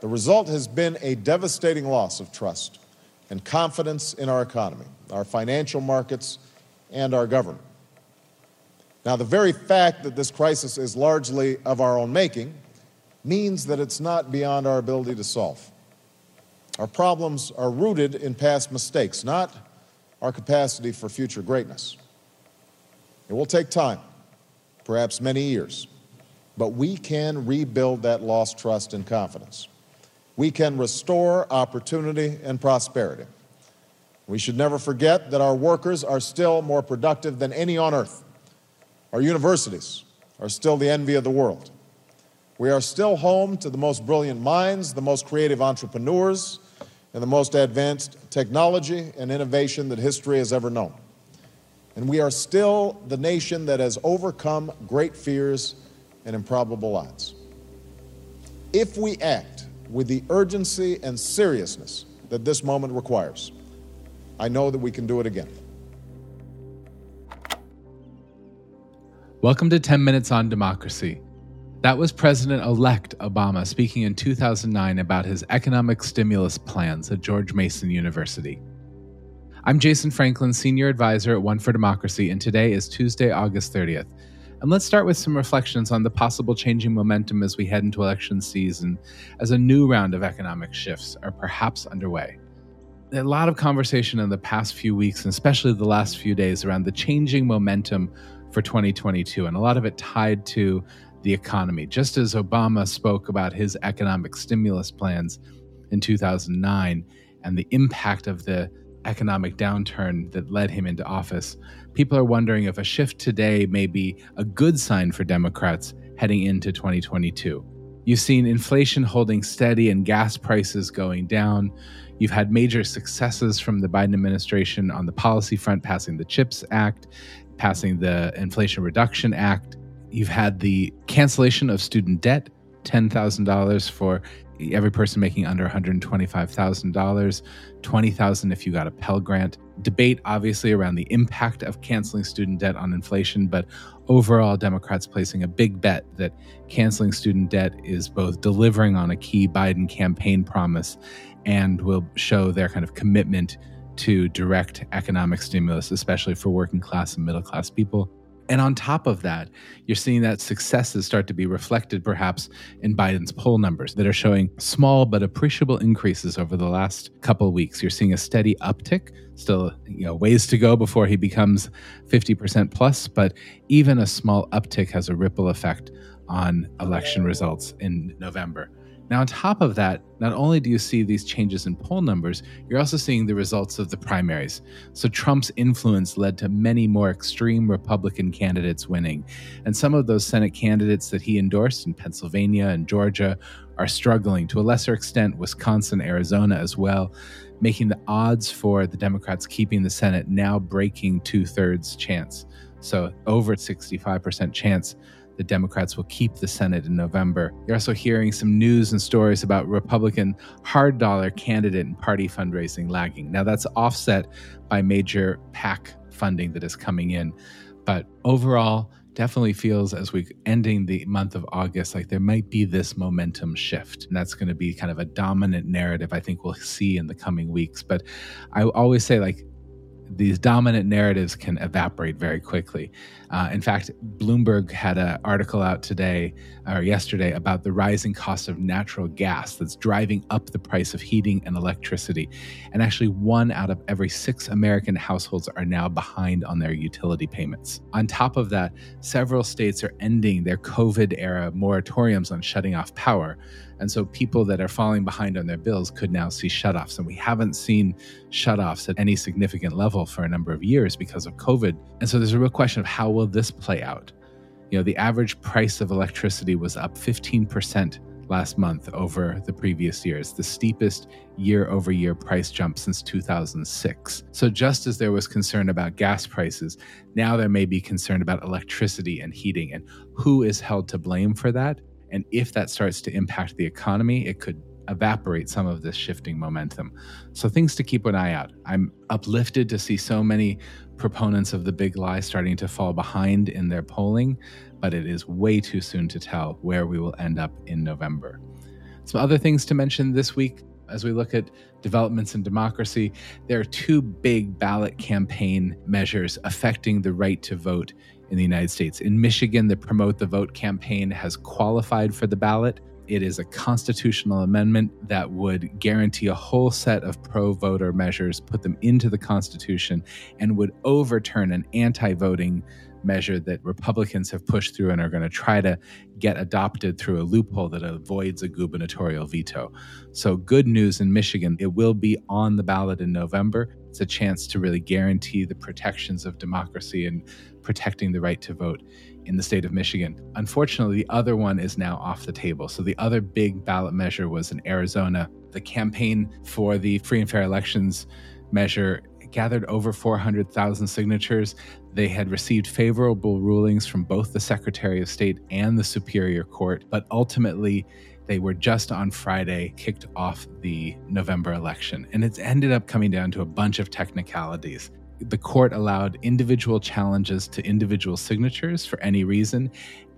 The result has been a devastating loss of trust and confidence in our economy, our financial markets, and our government. Now, the very fact that this crisis is largely of our own making means that it's not beyond our ability to solve. Our problems are rooted in past mistakes, not our capacity for future greatness. It will take time, perhaps many years, but we can rebuild that lost trust and confidence. We can restore opportunity and prosperity. We should never forget that our workers are still more productive than any on earth. Our universities are still the envy of the world. We are still home to the most brilliant minds, the most creative entrepreneurs, and the most advanced technology and innovation that history has ever known. And we are still the nation that has overcome great fears and improbable odds. If we act with the urgency and seriousness that this moment requires, I know that we can do it again. Welcome to 10 Minutes on Democracy. That was President elect Obama speaking in 2009 about his economic stimulus plans at George Mason University. I'm Jason Franklin, Senior Advisor at One for Democracy, and today is Tuesday, August 30th. And let's start with some reflections on the possible changing momentum as we head into election season, as a new round of economic shifts are perhaps underway. A lot of conversation in the past few weeks, and especially the last few days, around the changing momentum for 2022, and a lot of it tied to the economy. Just as Obama spoke about his economic stimulus plans in 2009 and the impact of the economic downturn that led him into office, people are wondering if a shift today may be a good sign for Democrats heading into 2022. You've seen inflation holding steady and gas prices going down. You've had major successes from the Biden administration on the policy front, passing the CHIPS Act, passing the Inflation Reduction Act, You've had the cancellation of student debt, $10,000 for every person making under $125,000, 20,000 if you got a Pell Grant. Debate, obviously, around the impact of canceling student debt on inflation, but overall, Democrats placing a big bet that canceling student debt is both delivering on a key Biden campaign promise and will show their kind of commitment to direct economic stimulus, especially for working class and middle class people. And on top of that, you're seeing that successes start to be reflected perhaps in Biden's poll numbers that are showing small but appreciable increases over the last couple of weeks. You're seeing a steady uptick, still you know ways to go before he becomes 50% plus, but even a small uptick has a ripple effect on election results in November. Now, on top of that, not only do you see these changes in poll numbers, you're also seeing the results of the primaries. So, Trump's influence led to many more extreme Republican candidates winning. And some of those Senate candidates that he endorsed in Pennsylvania and Georgia are struggling, to a lesser extent, Wisconsin, Arizona as well, making the odds for the Democrats keeping the Senate now breaking two thirds chance. So, over 65% chance the Democrats will keep the Senate in November. You're also hearing some news and stories about Republican hard dollar candidate and party fundraising lagging. Now, that's offset by major PAC funding that is coming in. But overall, definitely feels as we ending the month of August like there might be this momentum shift. And that's going to be kind of a dominant narrative I think we'll see in the coming weeks. But I always say like these dominant narratives can evaporate very quickly. Uh, in fact, Bloomberg had an article out today or yesterday about the rising cost of natural gas that's driving up the price of heating and electricity. And actually, one out of every six American households are now behind on their utility payments. On top of that, several states are ending their COVID era moratoriums on shutting off power. And so people that are falling behind on their bills could now see shutoffs. And we haven't seen shutoffs at any significant level for a number of years because of COVID. And so there's a real question of how will this play out? You know, the average price of electricity was up 15% last month over the previous years, the steepest year over year price jump since 2006. So, just as there was concern about gas prices, now there may be concern about electricity and heating. And who is held to blame for that? And if that starts to impact the economy, it could evaporate some of this shifting momentum. So, things to keep an eye out. I'm uplifted to see so many proponents of the big lie starting to fall behind in their polling, but it is way too soon to tell where we will end up in November. Some other things to mention this week as we look at developments in democracy, there are two big ballot campaign measures affecting the right to vote in the United States. In Michigan, the Promote the Vote campaign has qualified for the ballot. It is a constitutional amendment that would guarantee a whole set of pro voter measures, put them into the Constitution, and would overturn an anti voting measure that Republicans have pushed through and are going to try to get adopted through a loophole that avoids a gubernatorial veto. So, good news in Michigan, it will be on the ballot in November. It's a chance to really guarantee the protections of democracy and protecting the right to vote in the state of Michigan. Unfortunately, the other one is now off the table. So, the other big ballot measure was in Arizona. The campaign for the free and fair elections measure gathered over 400,000 signatures. They had received favorable rulings from both the Secretary of State and the Superior Court, but ultimately, they were just on Friday kicked off the November election. And it's ended up coming down to a bunch of technicalities the court allowed individual challenges to individual signatures for any reason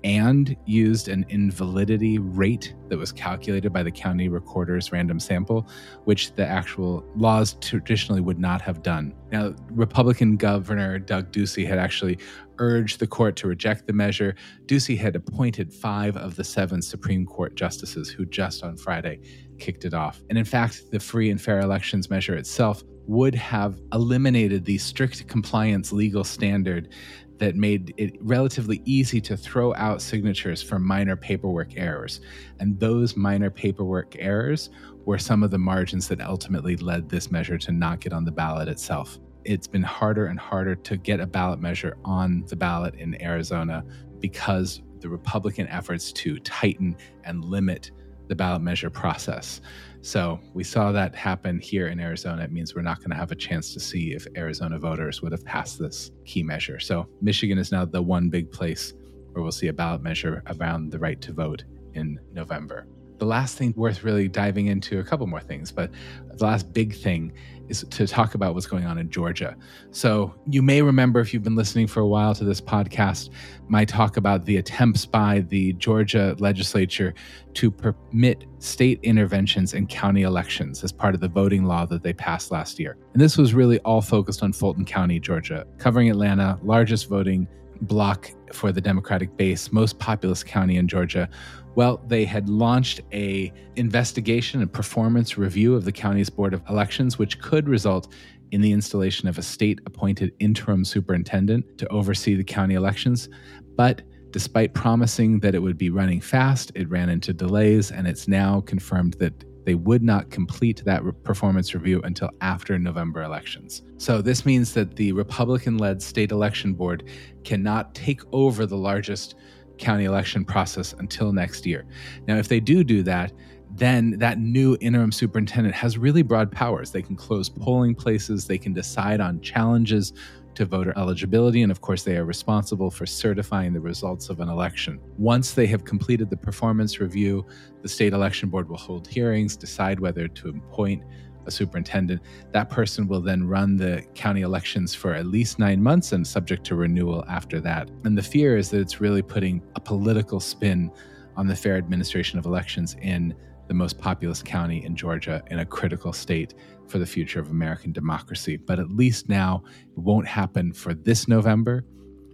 and used an invalidity rate that was calculated by the county recorder's random sample, which the actual laws traditionally would not have done. Now, Republican Governor Doug Ducey had actually urged the court to reject the measure. Ducey had appointed five of the seven Supreme Court justices who just on Friday kicked it off. And in fact, the free and fair elections measure itself would have eliminated the strict compliance legal standard that made it relatively easy to throw out signatures for minor paperwork errors. And those minor paperwork errors were some of the margins that ultimately led this measure to not get on the ballot itself. It's been harder and harder to get a ballot measure on the ballot in Arizona because the Republican efforts to tighten and limit the ballot measure process. So we saw that happen here in Arizona. It means we're not going to have a chance to see if Arizona voters would have passed this key measure. So Michigan is now the one big place where we'll see a ballot measure around the right to vote in November. The last thing worth really diving into, a couple more things, but the last big thing is to talk about what's going on in Georgia. So, you may remember if you've been listening for a while to this podcast, my talk about the attempts by the Georgia legislature to permit state interventions in county elections as part of the voting law that they passed last year. And this was really all focused on Fulton County, Georgia, covering Atlanta, largest voting block for the Democratic base, most populous county in Georgia, well, they had launched a investigation and performance review of the county's board of elections, which could result in the installation of a state appointed interim superintendent to oversee the county elections. But despite promising that it would be running fast, it ran into delays, and it's now confirmed that they would not complete that performance review until after November elections. So, this means that the Republican led state election board cannot take over the largest county election process until next year. Now, if they do do that, then that new interim superintendent has really broad powers. They can close polling places, they can decide on challenges to voter eligibility, and of course, they are responsible for certifying the results of an election. Once they have completed the performance review, the state election board will hold hearings, decide whether to appoint a superintendent. That person will then run the county elections for at least nine months and subject to renewal after that. And the fear is that it's really putting a political spin on the fair administration of elections in the most populous county in Georgia in a critical state for the future of American democracy. But at least now it won't happen for this November,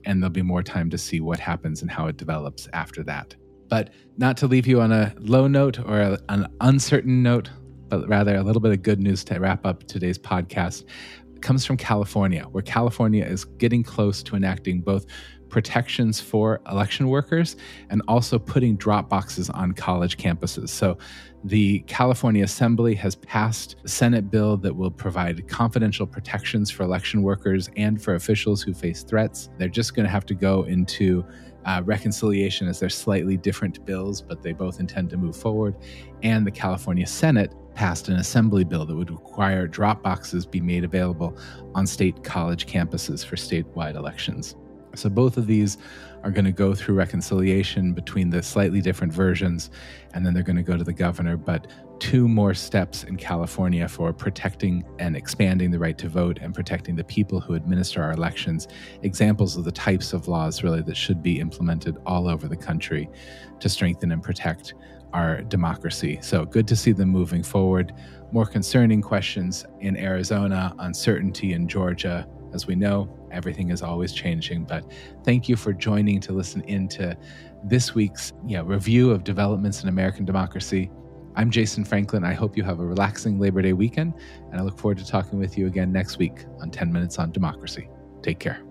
and there'll be more time to see what happens and how it develops after that. But not to leave you on a low note or an uncertain note, but rather a little bit of good news to wrap up today's podcast comes from California, where California is getting close to enacting both protections for election workers and also putting drop boxes on college campuses. So the California Assembly has passed a Senate bill that will provide confidential protections for election workers and for officials who face threats. They're just going to have to go into uh, reconciliation as they're slightly different bills, but they both intend to move forward. And the California Senate passed an assembly bill that would require drop boxes be made available on state college campuses for statewide elections. So both of these are going to go through reconciliation between the slightly different versions, and then they're going to go to the governor. But two more steps in California for protecting and expanding the right to vote and protecting the people who administer our elections. Examples of the types of laws, really, that should be implemented all over the country to strengthen and protect our democracy. So good to see them moving forward. More concerning questions in Arizona, uncertainty in Georgia. As we know, everything is always changing. But thank you for joining to listen into this week's yeah, review of developments in American democracy. I'm Jason Franklin. I hope you have a relaxing Labor Day weekend, and I look forward to talking with you again next week on 10 Minutes on Democracy. Take care.